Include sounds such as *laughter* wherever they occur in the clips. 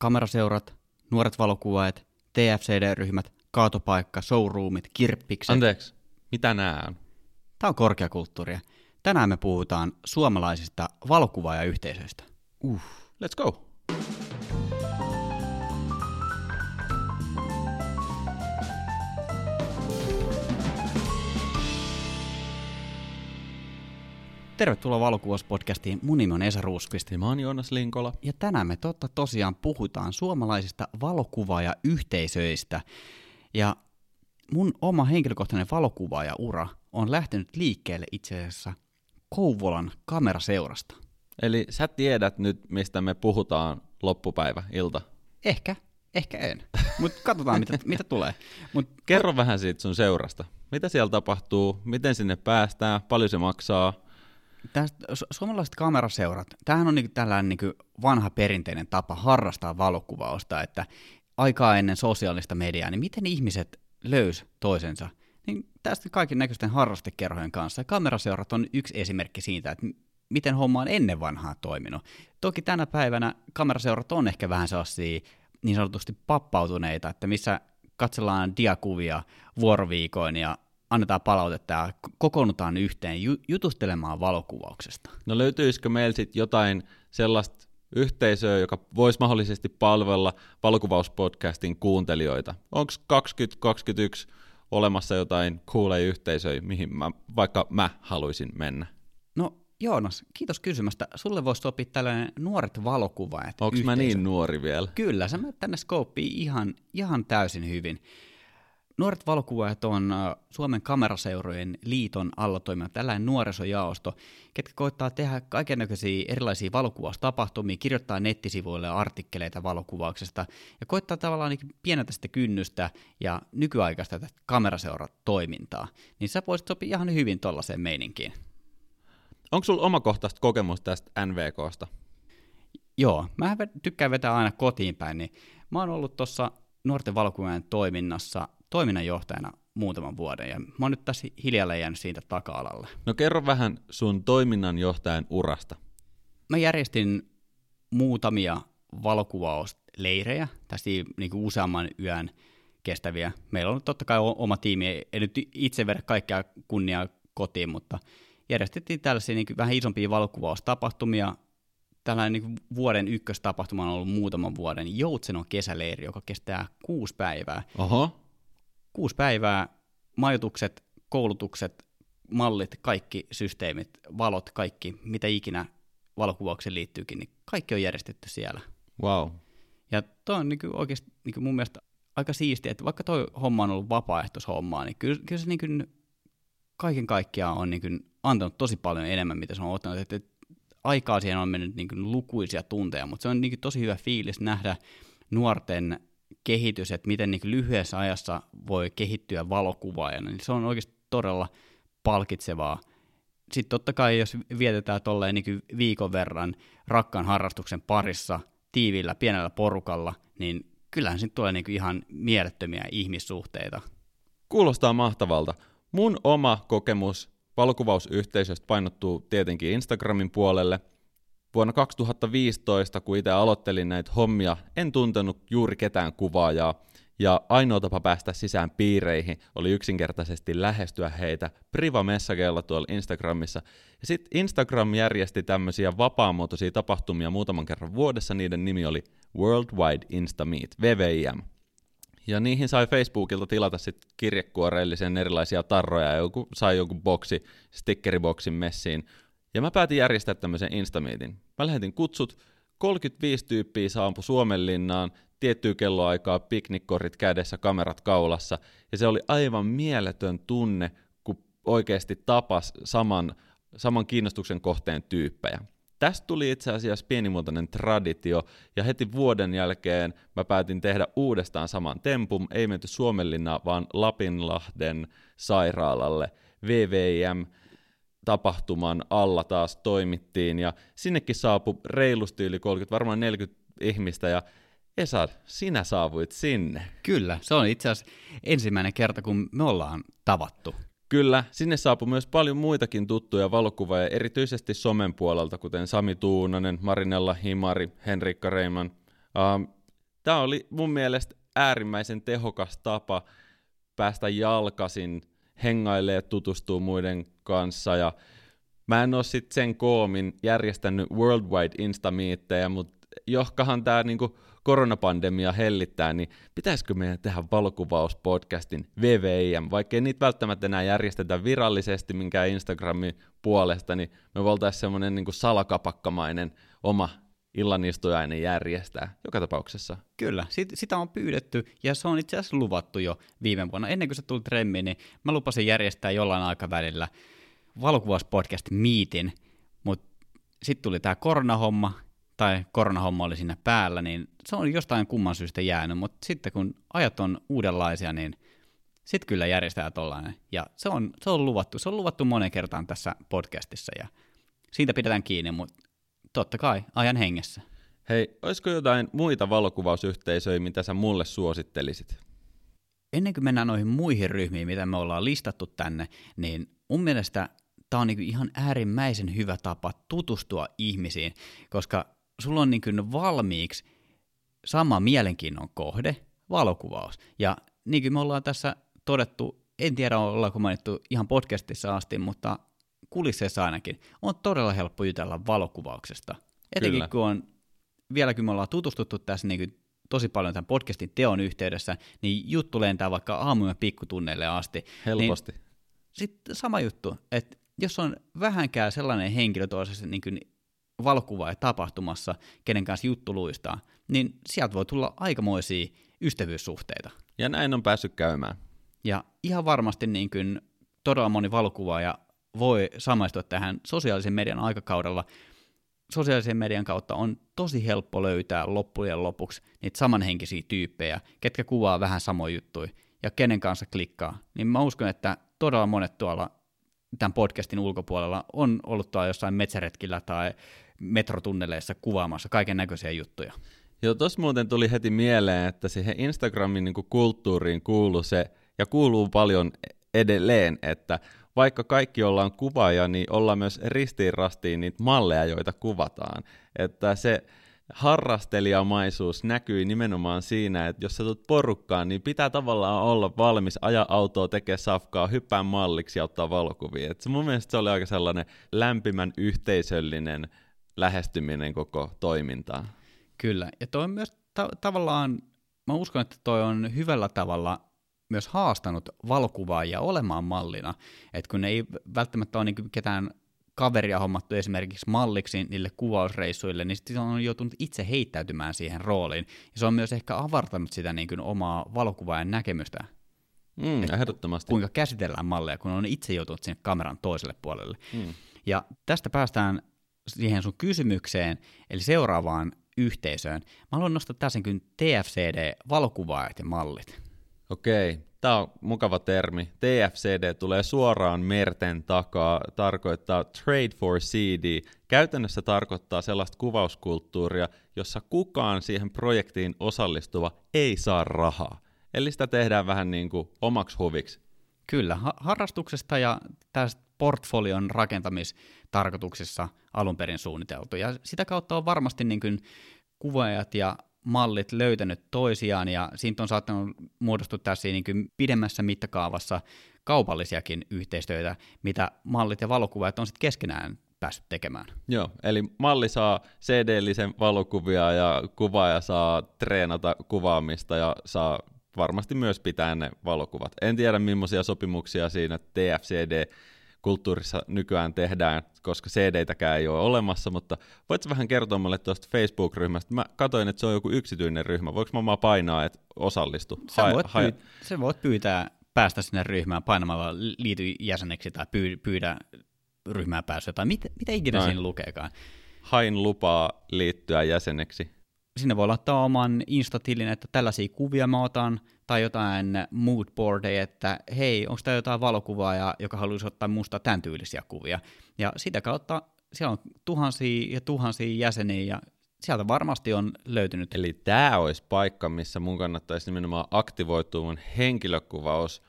kameraseurat, nuoret valokuvaajat, TFCD-ryhmät, kaatopaikka, showroomit, kirppikset. Anteeksi, mitä nää on? Tämä on korkeakulttuuria. Tänään me puhutaan suomalaisista valokuvaajayhteisöistä. Uh, let's go. Tervetuloa Valokuvauspodcastiin. Mun nimi on Esa Ruuskvist. Ja mä oon Joonas Linkola. Ja tänään me totta tosiaan puhutaan suomalaisista valokuvaajayhteisöistä. Ja mun oma henkilökohtainen valokuvaajaura on lähtenyt liikkeelle itse asiassa Kouvolan kameraseurasta. Eli sä tiedät nyt, mistä me puhutaan loppupäivä, ilta. Ehkä, ehkä en. Mutta katsotaan, mitä, mitä tulee. Mut, Kerro vähän siitä sun seurasta. Mitä siellä tapahtuu, miten sinne päästään, paljon se maksaa? Tästä, su- suomalaiset kameraseurat, tämähän on niinku tällainen niinku vanha perinteinen tapa harrastaa valokuvausta, että aikaa ennen sosiaalista mediaa, niin miten ihmiset löys toisensa? Niin tästä kaiken näköisten harrastekerhojen kanssa. Kameraseurat on yksi esimerkki siitä, että miten homma on ennen vanhaa toiminut. Toki tänä päivänä kameraseurat on ehkä vähän sellaisia niin sanotusti pappautuneita, että missä katsellaan diakuvia vuoroviikoin ja annetaan palautetta ja kokoonnutaan yhteen ju- jutustelemaan valokuvauksesta. No löytyisikö meillä sitten jotain sellaista yhteisöä, joka voisi mahdollisesti palvella valokuvauspodcastin kuuntelijoita? Onko 2021 olemassa jotain cooleja yhteisöjä, mihin mä, vaikka mä haluaisin mennä? No Joonas, kiitos kysymästä. Sulle voisi sopia tällainen nuoret valokuvaajat Onko mä niin nuori vielä? Kyllä, sä menet tänne skooppiin ihan, ihan täysin hyvin. Nuoret valokuvaajat on äh, Suomen kameraseurojen liiton alla toimiva tällainen nuorisojaosto, ketkä koittaa tehdä kaikennäköisiä erilaisia valokuvaustapahtumia, kirjoittaa nettisivuille artikkeleita valokuvauksesta ja koittaa tavallaan niin pienentää sitä kynnystä ja nykyaikaista tätä kameraseuratoimintaa. Niin sä voisit sopia ihan hyvin tollaiseen meininkiin. Onko sulla omakohtaista kokemusta tästä NVKsta? Joo, mä tykkään vetää aina kotiin päin, niin mä oon ollut tuossa nuorten valokuvaajien toiminnassa toiminnanjohtajana muutaman vuoden, ja mä oon nyt tässä hiljalleen jäänyt siitä taka-alalle. No kerro vähän sun toiminnanjohtajan urasta. Mä järjestin muutamia valokuvausleirejä, tästä niin kuin useamman yön kestäviä. Meillä on totta kai oma tiimi, ei nyt itse vedä kaikkea kunniaa kotiin, mutta järjestettiin tällaisia niin kuin vähän isompia valokuvaustapahtumia. Tällainen niin vuoden ykköstapahtuma on ollut muutaman vuoden Joutsenon kesäleiri, joka kestää kuusi päivää. Oho, Kuusi päivää, majoitukset, koulutukset, mallit, kaikki systeemit, valot, kaikki, mitä ikinä valokuvaukseen liittyykin, niin kaikki on järjestetty siellä. wow. Ja toi on niin oikeasti niin mun mielestä aika siistiä, että vaikka toi homma on ollut vapaaehtoishommaa, niin kyllä, kyllä se niin kuin kaiken kaikkiaan on niin kuin antanut tosi paljon enemmän, mitä se on ottanut. Että, että aikaa siihen on mennyt niin kuin lukuisia tunteja, mutta se on niin kuin tosi hyvä fiilis nähdä nuorten kehitys, että miten niin lyhyessä ajassa voi kehittyä valokuvaajana, niin se on oikeasti todella palkitsevaa. Sitten totta kai, jos vietetään tolleen niin viikon verran rakkaan harrastuksen parissa, tiivillä, pienellä porukalla, niin kyllähän sitten tulee niin ihan mielettömiä ihmissuhteita. Kuulostaa mahtavalta. Mun oma kokemus valokuvausyhteisöstä painottuu tietenkin Instagramin puolelle. Vuonna 2015, kun itse aloittelin näitä hommia, en tuntenut juuri ketään kuvaajaa, ja ainoa tapa päästä sisään piireihin oli yksinkertaisesti lähestyä heitä priva-messageilla tuolla Instagramissa. Ja sitten Instagram järjesti tämmöisiä vapaamuotoisia tapahtumia muutaman kerran vuodessa, niiden nimi oli Worldwide Insta Meet, VVIM. Ja niihin sai Facebookilta tilata sitten kirjekuoreellisen erilaisia tarroja ja joku, sai jonkun boksi, stickeriboksin messiin. Ja mä päätin järjestää tämmöisen Instameetin. Mä lähetin kutsut, 35 tyyppiä saapui Suomenlinnaan, tiettyä kelloaikaa, piknikkorit kädessä, kamerat kaulassa. Ja se oli aivan mieletön tunne, kun oikeasti tapas saman, saman kiinnostuksen kohteen tyyppejä. Tästä tuli itse asiassa pienimuotoinen traditio, ja heti vuoden jälkeen mä päätin tehdä uudestaan saman tempun, ei menty Suomenlinnaan, vaan Lapinlahden sairaalalle. VVM tapahtuman alla taas toimittiin, ja sinnekin saapui reilusti yli 30, varmaan 40 ihmistä, ja Esa, sinä saavuit sinne. Kyllä, se on itse asiassa ensimmäinen kerta, kun me ollaan tavattu. Kyllä, sinne saapui myös paljon muitakin tuttuja valokuvaajia, erityisesti somen puolelta, kuten Sami Tuunanen, Marinella Himari, Henrikka Reiman. Uh, Tämä oli mun mielestä äärimmäisen tehokas tapa päästä jalkasin, hengailee, tutustuu muiden kanssa. Ja mä en ole sitten sen koomin järjestänyt worldwide instamiittejä, mutta johkahan tämä niinku koronapandemia hellittää, niin pitäisikö meidän tehdä valokuvauspodcastin VVIM, vaikka ei niitä välttämättä enää järjestetä virallisesti minkään Instagramin puolesta, niin me voitaisiin semmoinen niin salakapakkamainen oma illanistujainen järjestää joka tapauksessa. Kyllä, sit, sitä on pyydetty ja se on itse asiassa luvattu jo viime vuonna. Ennen kuin se tuli tremmiin, niin mä lupasin järjestää jollain aikavälillä valokuvauspodcast Meetin, mutta sitten tuli tämä koronahomma, tai koronahomma oli siinä päällä, niin se on jostain kumman syystä jäänyt, mutta sitten kun ajat on uudenlaisia, niin sitten kyllä järjestää tollainen. Ja se on, se on luvattu, se on luvattu monen kertaan tässä podcastissa ja siitä pidetään kiinni, mutta totta kai ajan hengessä. Hei, olisiko jotain muita valokuvausyhteisöjä, mitä sä mulle suosittelisit? Ennen kuin mennään noihin muihin ryhmiin, mitä me ollaan listattu tänne, niin mun mielestä tämä on niinku ihan äärimmäisen hyvä tapa tutustua ihmisiin, koska sulla on niin valmiiksi sama mielenkiinnon kohde, valokuvaus. Ja niin kuin me ollaan tässä todettu, en tiedä ollaanko mainittu ihan podcastissa asti, mutta kulisseissa ainakin, on todella helppo jutella valokuvauksesta. Etenkin Kyllä. kun on, vielä kun me ollaan tutustuttu tässä niin kuin tosi paljon tämän podcastin teon yhteydessä, niin juttu lentää vaikka aamujen pikkutunneille asti. Helposti. Niin sitten sama juttu, että jos on vähänkään sellainen henkilö toisessa niin kuin valokuvaaja tapahtumassa, kenen kanssa juttu luistaa, niin sieltä voi tulla aikamoisia ystävyyssuhteita. Ja näin on päässyt käymään. Ja ihan varmasti niin kuin todella moni valokuvaaja voi samaistua tähän sosiaalisen median aikakaudella. Sosiaalisen median kautta on tosi helppo löytää loppujen lopuksi niitä samanhenkisiä tyyppejä, ketkä kuvaa vähän samoja juttuja ja kenen kanssa klikkaa. Niin mä uskon, että todella monet tuolla tämän podcastin ulkopuolella on ollut tuolla jossain metsäretkillä tai metrotunneleissa kuvaamassa kaiken näköisiä juttuja. Joo, tuossa muuten tuli heti mieleen, että siihen Instagramin niin kulttuuriin kuuluu se, ja kuuluu paljon edelleen, että vaikka kaikki ollaan kuvaaja, niin ollaan myös ristiin rastiin niitä malleja, joita kuvataan. Että se harrastelijamaisuus näkyy nimenomaan siinä, että jos sä tulet porukkaan, niin pitää tavallaan olla valmis ajaa autoa, tekee safkaa, hyppää malliksi ja ottaa valokuvia. Et se mun mielestä se oli aika sellainen lämpimän yhteisöllinen lähestyminen koko toimintaan. Kyllä, ja toi on myös ta- tavallaan, mä uskon, että toi on hyvällä tavalla myös haastanut valokuvaajia olemaan mallina, että kun ei välttämättä ole niin ketään kaveria hommattu esimerkiksi malliksi niille kuvausreissuille, niin sitten on joutunut itse heittäytymään siihen rooliin. Ja se on myös ehkä avartanut sitä niin kuin omaa valokuvaajan näkemystä. Mm, ehdottomasti. Kuinka käsitellään malleja, kun on itse joutunut sinne kameran toiselle puolelle. Mm. Ja tästä päästään siihen sun kysymykseen, eli seuraavaan yhteisöön. Mä haluan nostaa tässä kuin TFCD, valokuvaajat ja mallit. Okei, tämä on mukava termi. TFCD tulee suoraan merten takaa, tarkoittaa Trade for CD. Käytännössä tarkoittaa sellaista kuvauskulttuuria, jossa kukaan siihen projektiin osallistuva ei saa rahaa. Eli sitä tehdään vähän niin kuin omaksi huviksi. Kyllä, ha- harrastuksesta ja tästä portfolion rakentamistarkoituksessa alun perin suunniteltu. Ja sitä kautta on varmasti niin kuin kuvaajat ja mallit löytänyt toisiaan, ja siitä on saattanut muodostua tässä niin pidemmässä mittakaavassa kaupallisiakin yhteistyötä, mitä mallit ja valokuvaajat on sitten keskenään päässyt tekemään. Joo, eli malli saa CD-lisen valokuvia ja kuvaaja saa treenata kuvaamista ja saa varmasti myös pitää ne valokuvat. En tiedä, millaisia sopimuksia siinä TFCD kulttuurissa nykyään tehdään, koska CD-täkään ei ole olemassa, mutta voitko vähän kertoa mulle tuosta Facebook-ryhmästä? Mä katsoin, että se on joku yksityinen ryhmä. Voiko mä painaa, että osallistu? Sä voit, pyy- sä voit pyytää päästä sinne ryhmään painamalla liity jäseneksi tai pyy- pyydä ryhmään pääsyä tai mit, mitä ikinä Noin. siinä lukeekaan. Hain lupaa liittyä jäseneksi sinne voi laittaa oman Insta-tilin, että tällaisia kuvia mä otan, tai jotain moodboardeja, että hei, onko tämä jotain valokuvaa, joka haluaisi ottaa musta tämän tyylisiä kuvia. Ja sitä kautta siellä on tuhansia ja tuhansia jäseniä, ja sieltä varmasti on löytynyt. Eli tämä olisi paikka, missä mun kannattaisi nimenomaan aktivoitua mun henkilökuvaus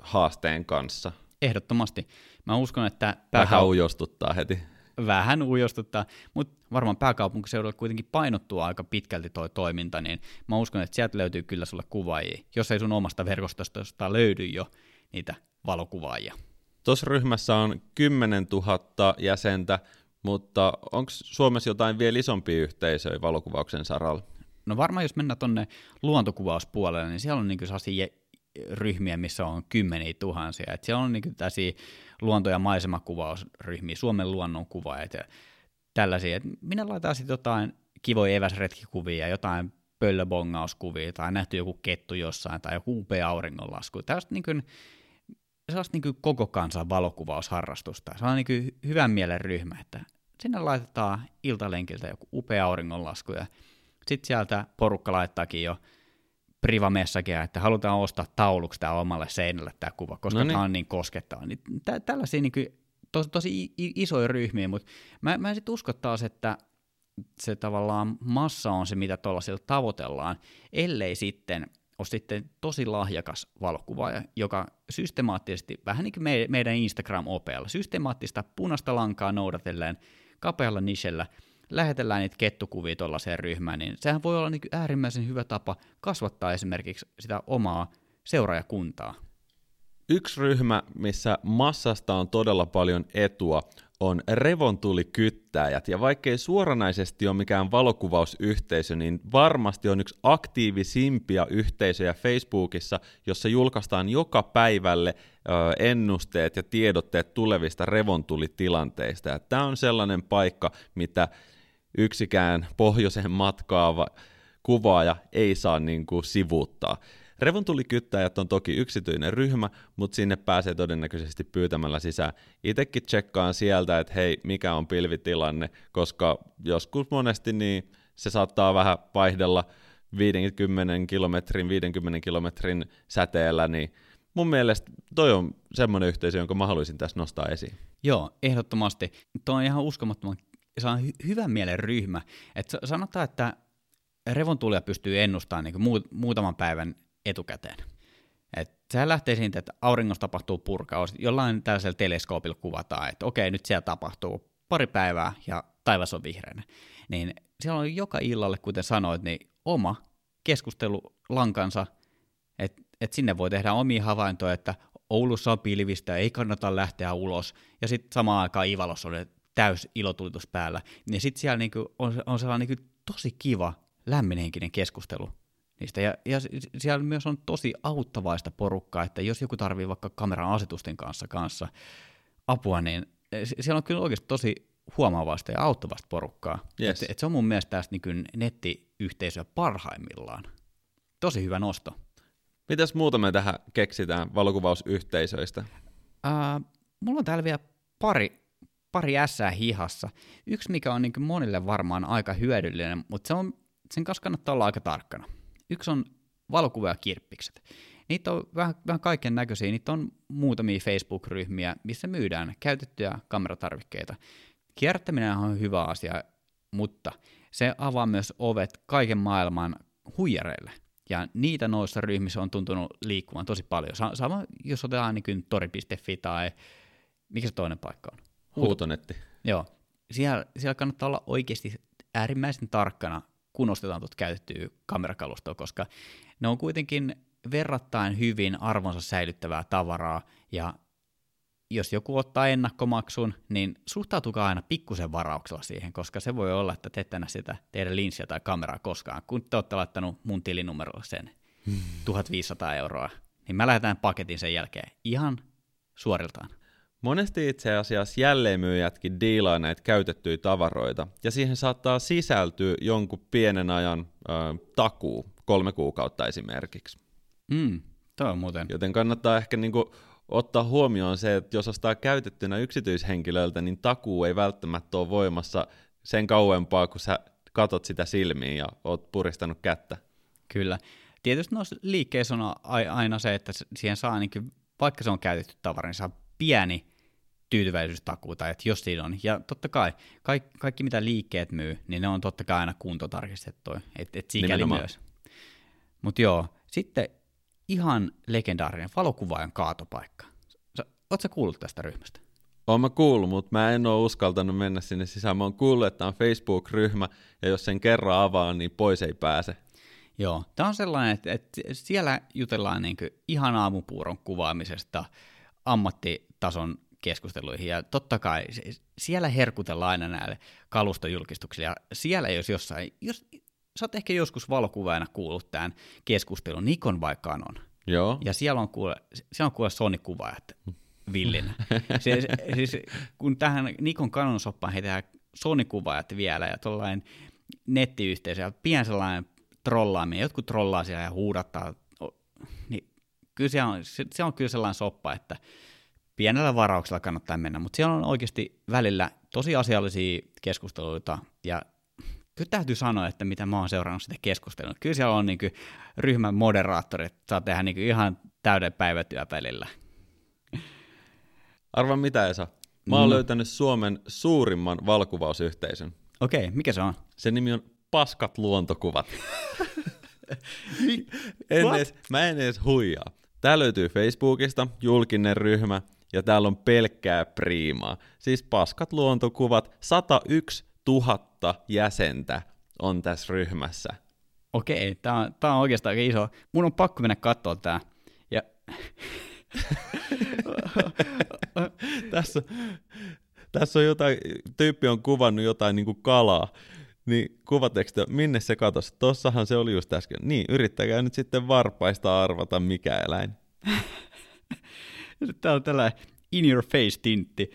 haasteen kanssa. Ehdottomasti. Mä uskon, että... Pääkaup- Vähän ujostuttaa heti. Vähän ujostuttaa, mutta varmaan pääkaupunkiseudulla kuitenkin painottuu aika pitkälti tuo toiminta, niin mä uskon, että sieltä löytyy kyllä sulle kuvaajia, jos ei sun omasta verkostosta löydy jo niitä valokuvaajia. Tuossa ryhmässä on 10 000 jäsentä, mutta onko Suomessa jotain vielä isompia yhteisöjä valokuvauksen saralla? No varmaan jos mennään tuonne luontokuvauspuolelle, niin siellä on niinku sellaisia ryhmiä, missä on kymmeniä tuhansia. Et siellä on niinku tällaisia luonto- ja maisemakuvausryhmiä, Suomen luonnonkuvaajat ja tällaisia. Et minä laitan sitten jotain kivoja eväsretkikuvia, jotain pöllöbongauskuvia, tai nähty joku kettu jossain, tai joku upea auringonlasku. Tällaista niin kuin, sellaista niin koko kansan valokuvausharrastusta. Se on niin hyvän mielen ryhmä, että sinne laitetaan iltalenkiltä joku upea auringonlasku, ja sitten sieltä porukka laittaakin jo privamessakin, että halutaan ostaa tauluksi tämä omalle seinälle tämä kuva, koska no niin. tämä on niin koskettava. Niin tä- tällaisia niin kuin, tosi, tosi isoja ryhmiä, mutta mä, mä en sitten usko taas, että se tavallaan massa on se, mitä tuollaisilla tavoitellaan, ellei sitten ole sitten tosi lahjakas valokuvaaja, joka systemaattisesti, vähän niin kuin meidän Instagram-opeella, systemaattista punaista lankaa noudatellen kapealla nichellä – lähetellään niitä kettukuvia tuollaiseen ryhmään, niin sehän voi olla niin äärimmäisen hyvä tapa kasvattaa esimerkiksi sitä omaa seuraajakuntaa. Yksi ryhmä, missä massasta on todella paljon etua, on revontulikyttäjät, ja vaikkei suoranaisesti ole mikään valokuvausyhteisö, niin varmasti on yksi aktiivisimpia yhteisöjä Facebookissa, jossa julkaistaan joka päivälle ennusteet ja tiedotteet tulevista revontulitilanteista. Tämä on sellainen paikka, mitä yksikään pohjoisen matkaava kuvaaja ei saa niin kuin sivuuttaa. Revontulikyttäjät on toki yksityinen ryhmä, mutta sinne pääsee todennäköisesti pyytämällä sisään. Itekin tsekkaan sieltä, että hei, mikä on pilvitilanne, koska joskus monesti niin se saattaa vähän vaihdella 50 kilometrin, 50 kilometrin säteellä, niin mun mielestä toi on semmoinen yhteisö, jonka mä haluaisin tässä nostaa esiin. Joo, ehdottomasti. Tuo on ihan uskomattoman se on hy- hyvän mielen ryhmä. Et sanotaan, että revontulia pystyy ennustamaan niin muut, muutaman päivän etukäteen. Et sehän lähtee siitä, että auringossa tapahtuu purkaus, jollain tällaisella teleskoopilla kuvataan, että okei, nyt siellä tapahtuu pari päivää ja taivas on vihreänä. Niin siellä on joka illalle, kuten sanoit, niin oma keskustelulankansa, että et sinne voi tehdä omia havaintoja, että Oulussa on pilvistä, ei kannata lähteä ulos, ja sitten samaan aikaan Ivalossa on, täys ilotulitus päällä, niin sitten siellä niinku on, on sellainen niinku tosi kiva, lämminhenkinen keskustelu niistä. Ja, ja siellä myös on tosi auttavaista porukkaa, että jos joku tarvii vaikka kameran asetusten kanssa, kanssa apua, niin e, siellä on kyllä oikeasti tosi huomaavasta ja auttavasta porukkaa. Yes. Et, et se on mun mielestä tästä niin nettiyhteisöä parhaimmillaan. Tosi hyvä nosto. Mitäs muuta me tähän keksitään valokuvausyhteisöistä? Uh, mulla on täällä vielä pari pari ässää hihassa. Yksi, mikä on niin monille varmaan aika hyödyllinen, mutta se on, sen kanssa kannattaa olla aika tarkkana. Yksi on valokuva ja kirppikset. Niitä on vähän, vähän kaiken näköisiä. Niitä on muutamia Facebook-ryhmiä, missä myydään käytettyjä kameratarvikkeita. Kierrättäminen on hyvä asia, mutta se avaa myös ovet kaiken maailman huijareille. Ja niitä noissa ryhmissä on tuntunut liikkuvan tosi paljon. Sama, jos otetaan niin tori.fi tai mikä se toinen paikka on? Huutonetti. Joo. Siellä, siellä kannattaa olla oikeasti äärimmäisen tarkkana, kun ostetaan tuota käytettyä kamerakalustoa, koska ne on kuitenkin verrattain hyvin arvonsa säilyttävää tavaraa, ja jos joku ottaa ennakkomaksun, niin suhtautukaa aina pikkusen varauksella siihen, koska se voi olla, että te ette sitä teidän linssiä tai kameraa koskaan, kun te olette laittanut mun tilinumerolle sen 1500 hmm. euroa, niin mä lähetän paketin sen jälkeen ihan suoriltaan. Monesti itse asiassa jälleenmyyjätkin diilaa näitä käytettyjä tavaroita, ja siihen saattaa sisältyä jonkun pienen ajan äh, takuu, kolme kuukautta esimerkiksi. Mm, toi on muuten. Joten kannattaa ehkä niinku ottaa huomioon se, että jos ostaa käytettynä yksityishenkilöltä, niin takuu ei välttämättä ole voimassa sen kauempaa, kun sä katot sitä silmiin ja oot puristanut kättä. Kyllä. Tietysti noissa liikkeissä on aina se, että siihen saa, niin kuin, vaikka se on käytetty tavara, niin saa pieni tyytyväisyystakuuta, että jos siinä on. Ja totta kai, kaikki, kaikki mitä liikkeet myy, niin ne on totta kai aina kuntotarkistettu, että et sikäli Nimenomaan. myös. Mutta joo, sitten ihan legendaarinen valokuvaajan kaatopaikka. Oletko kuullut tästä ryhmästä? Oon mä kuullut, mutta mä en oo uskaltanut mennä sinne sisään. Mä oon kuullut, että on Facebook-ryhmä, ja jos sen kerran avaa, niin pois ei pääse. Joo, tämä on sellainen, että, että siellä jutellaan niin ihan aamupuuron kuvaamisesta ammattitason keskusteluihin, ja totta kai siellä herkutellaan aina näille kalustojulkistuksille, ja siellä jos jossain, jos, sä oot ehkä joskus valokuvaajana kuullut tämän keskustelun, Nikon vaikka on. Joo. Ja siellä on kuule, siellä on kuule Sony-kuvaajat villinä. *laughs* se, siis, kun tähän Nikon Canon soppaan heitetään Sony-kuvaajat vielä ja tuollainen nettiyhteisö ja pien sellainen trollaaminen, jotkut trollaa siellä ja huudattaa, niin kyllä se on, se, se on kyllä sellainen soppa, että pienellä varauksella kannattaa mennä, mutta siellä on oikeasti välillä tosi asiallisia keskusteluita ja kyllä täytyy sanoa, että mitä mä oon seurannut sitä keskustelua. Kyllä siellä on niin kuin, ryhmän moderaattorit, saa tehdä niin kuin, ihan täyden päivätyöpelillä. Arva mitä Esa? Mä oon no. löytänyt Suomen suurimman valokuvausyhteisön. Okei, okay, mikä se on? Se nimi on Paskat luontokuvat. *laughs* en edes, mä en edes huijaa. Tää löytyy Facebookista, julkinen ryhmä, ja täällä on pelkkää priimaa. Siis paskat luontokuvat, 101 000 jäsentä on tässä ryhmässä. Okei, tää on, tää on oikeastaan aika iso. Mun on pakko mennä katsoa tää. Ja... *laughs* tässä, tässä on jotain, tyyppi on kuvannut jotain niin kuin kalaa, niin kuvateksti, minne se katosi? Tossahan se oli just äsken. Niin, yrittäkää nyt sitten varpaista arvata mikä eläin. *laughs* Tää on tällainen in your face tintti.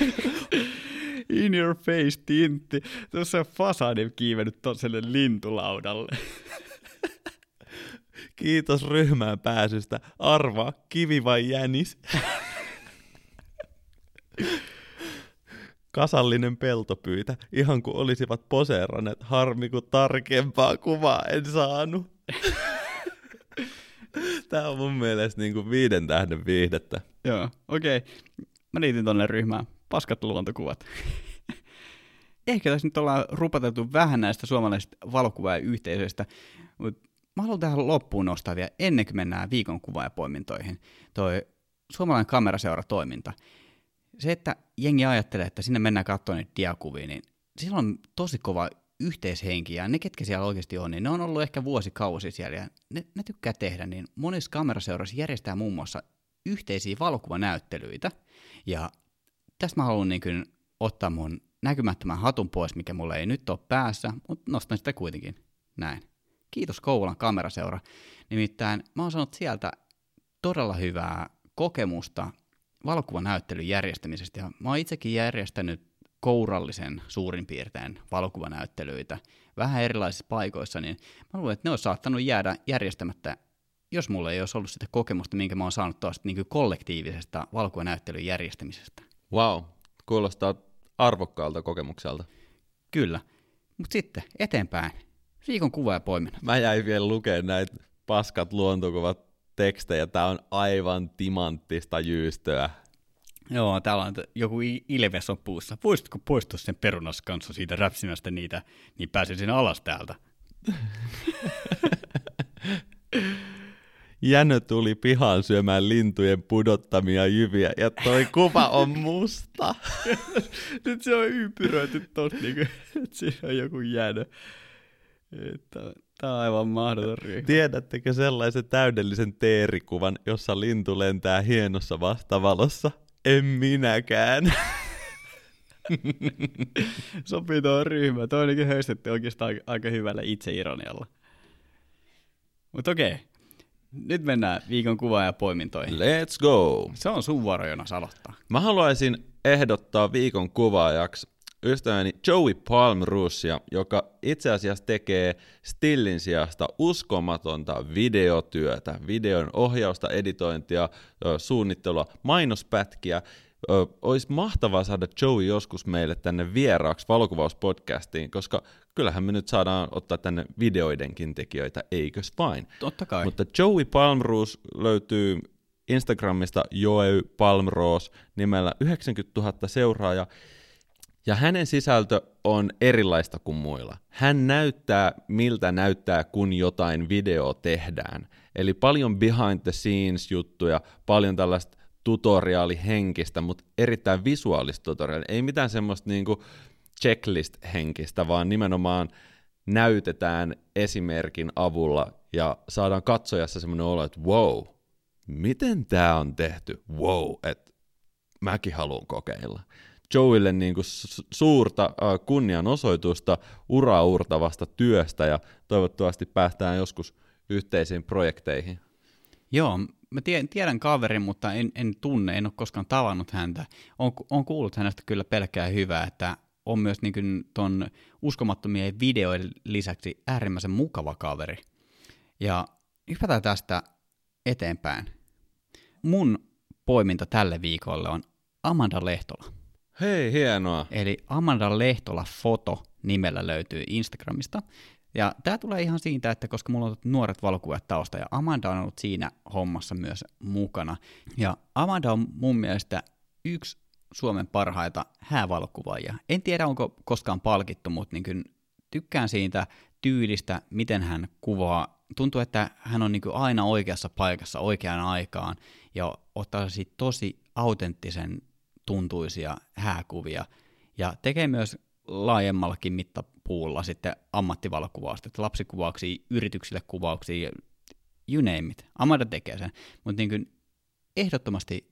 *laughs* in your face tintti. Tuossa on fasadi kiivennyt tuollaiselle lintulaudalle. Kiitos ryhmään pääsystä. Arva, kivi vai jänis? Kasallinen peltopyytä, ihan kuin olisivat poseeranneet. Harmi, kun tarkempaa kuvaa en saanut. Tämä on mun mielestä niin kuin viiden tähden viihdettä. Joo, okei. Okay. Mä liitin tonne ryhmään. Paskat luontokuvat. Ehkä tässä nyt ollaan rupateltu vähän näistä suomalaisista valokuvaajayhteisöistä, mutta mä haluan tähän loppuun nostaa vielä ennen kuin mennään viikon kuvaajapoimintoihin. Toi suomalainen kameraseuratoiminta. Se, että jengi ajattelee, että sinne mennään katsomaan niitä diakuvia, niin sillä on tosi kova yhteishenki, ja ne, ketkä siellä oikeasti on, niin ne on ollut ehkä vuosikausi siellä, ja ne, ne tykkää tehdä, niin monissa kameraseurassa järjestää muun muassa yhteisiä valokuvanäyttelyitä, ja tästä mä haluan niin kuin ottaa mun näkymättömän hatun pois, mikä mulla ei nyt ole päässä, mutta nostan sitä kuitenkin näin. Kiitos Kouvolan kameraseura. Nimittäin mä oon saanut sieltä todella hyvää kokemusta valokuvanäyttelyn järjestämisestä, ja mä oon itsekin järjestänyt kourallisen suurin piirtein valokuvanäyttelyitä vähän erilaisissa paikoissa, niin mä luulen, että ne olisi saattanut jäädä järjestämättä, jos mulla ei olisi ollut sitä kokemusta, minkä mä oon saanut tuosta niin kollektiivisesta valokuvanäyttelyn järjestämisestä. Wow, kuulostaa arvokkaalta kokemukselta. Kyllä, mutta sitten eteenpäin. Viikon kuva ja poiminnat. Mä jäin vielä lukemaan näitä paskat luontokuvat tekstejä. Tää on aivan timanttista jyystöä. Joo, täällä on joku ilves on puussa. Voisitko poistua sen perunas kanssa siitä räpsimästä niitä, niin pääsisin alas täältä. *laughs* Jänö tuli pihaan syömään lintujen pudottamia jyviä, ja toi kuva on musta. *laughs* Nyt se on ympyröity tossa, niin kuin, *laughs* että siinä on joku jänö. Tämä on aivan mahdoton. Tiedättekö sellaisen täydellisen teerikuvan, jossa lintu lentää hienossa vastavalossa? En minäkään. *laughs* Sopii tuo ryhmä. On niin höystetty oikeastaan aika, hyvällä itseironialla. Mutta okei. Nyt mennään viikon kuvaan ja poimintoihin. Let's go! Se on sun vuoro, Jonas, aloittaa. Mä haluaisin ehdottaa viikon kuvaajaksi ystäväni Joey Palmrusia, joka itse asiassa tekee stillin sijasta uskomatonta videotyötä, videon ohjausta, editointia, suunnittelua, mainospätkiä. Olisi mahtavaa saada Joey joskus meille tänne vieraaksi valokuvauspodcastiin, koska kyllähän me nyt saadaan ottaa tänne videoidenkin tekijöitä, eikös vain? Totta kai. Mutta Joey Palmroos löytyy Instagramista Joey Palmroos nimellä 90 000 seuraajaa. Ja hänen sisältö on erilaista kuin muilla. Hän näyttää, miltä näyttää, kun jotain video tehdään. Eli paljon behind the scenes juttuja, paljon tällaista tutoriaalihenkistä, mutta erittäin visuaalista tutoriaalia. Ei mitään semmoista niinku checklist-henkistä, vaan nimenomaan näytetään esimerkin avulla ja saadaan katsojassa semmoinen olo, että wow, miten tämä on tehty? Wow, että mäkin haluan kokeilla. Joeille niin kuin suurta kunnianosoitusta uraurtavasta työstä ja toivottavasti päästään joskus yhteisiin projekteihin. Joo, mä tiedän kaverin, mutta en, en tunne, en ole koskaan tavannut häntä. On, on kuullut hänestä kyllä pelkkää hyvää, että on myös niin ton uskomattomien videoiden lisäksi äärimmäisen mukava kaveri. Ja hypätään tästä eteenpäin. Mun poiminta tälle viikolle on Amanda Lehtola. Hei, hienoa. Eli Amanda Lehtola foto nimellä löytyy Instagramista. Ja tämä tulee ihan siitä, että koska mulla on nuoret valokuvat tausta ja Amanda on ollut siinä hommassa myös mukana. Ja Amanda on mun mielestä yksi Suomen parhaita häävalokuvaajia. En tiedä, onko koskaan palkittu, mutta niin tykkään siitä tyylistä, miten hän kuvaa. Tuntuu, että hän on niin aina oikeassa paikassa oikeaan aikaan ja ottaa tosi autenttisen tuntuisia hääkuvia ja tekee myös laajemmallakin mittapuulla sitten ammattivalokuvausta, että lapsikuvauksia, yrityksille kuvauksia, you name it. Amanda tekee sen, mutta niin ehdottomasti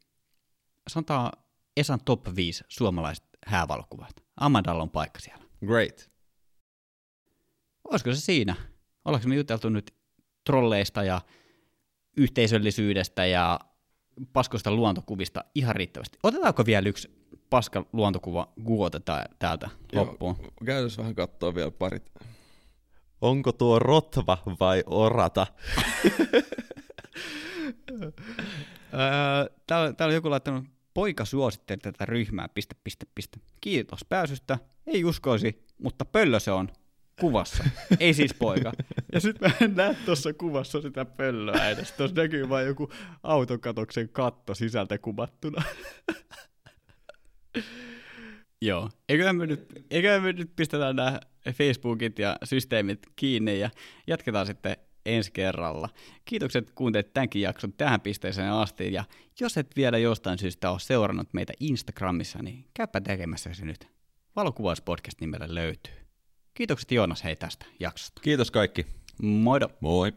sanotaan Esan top 5 suomalaiset häävalokuvat. Amandalla on paikka siellä. Great. Olisiko se siinä? Ollaanko me juteltu nyt trolleista ja yhteisöllisyydestä ja paskoista luontokuvista ihan riittävästi. Otetaanko vielä yksi paska luontokuva guote täältä Joo, loppuun? Käydään vähän katsoa vielä parit. Onko tuo rotva vai orata? *laughs* täällä, täällä on joku laittanut, poika suositteli tätä ryhmää, piste, piste, piste. Kiitos pääsystä, ei uskoisi, mutta pöllö se on kuvassa, ei siis poika. *laughs* Ja sitten mä en näe tuossa kuvassa sitä pöllöä edes. Tuossa näkyy vain joku autokatoksen katto sisältä kuvattuna. *laughs* Joo, eiköhän me, nyt, eiköhän me nyt pistetään nämä Facebookit ja systeemit kiinni ja jatketaan sitten ensi kerralla. Kiitokset kuuntelit tämänkin jakson tähän pisteeseen asti, ja jos et vielä jostain syystä ole seurannut meitä Instagramissa, niin käypä tekemässä se nyt. Valokuvauspodcast nimellä löytyy. Kiitokset Joonas hei tästä jaksosta. Kiitos kaikki. Moido. Moi.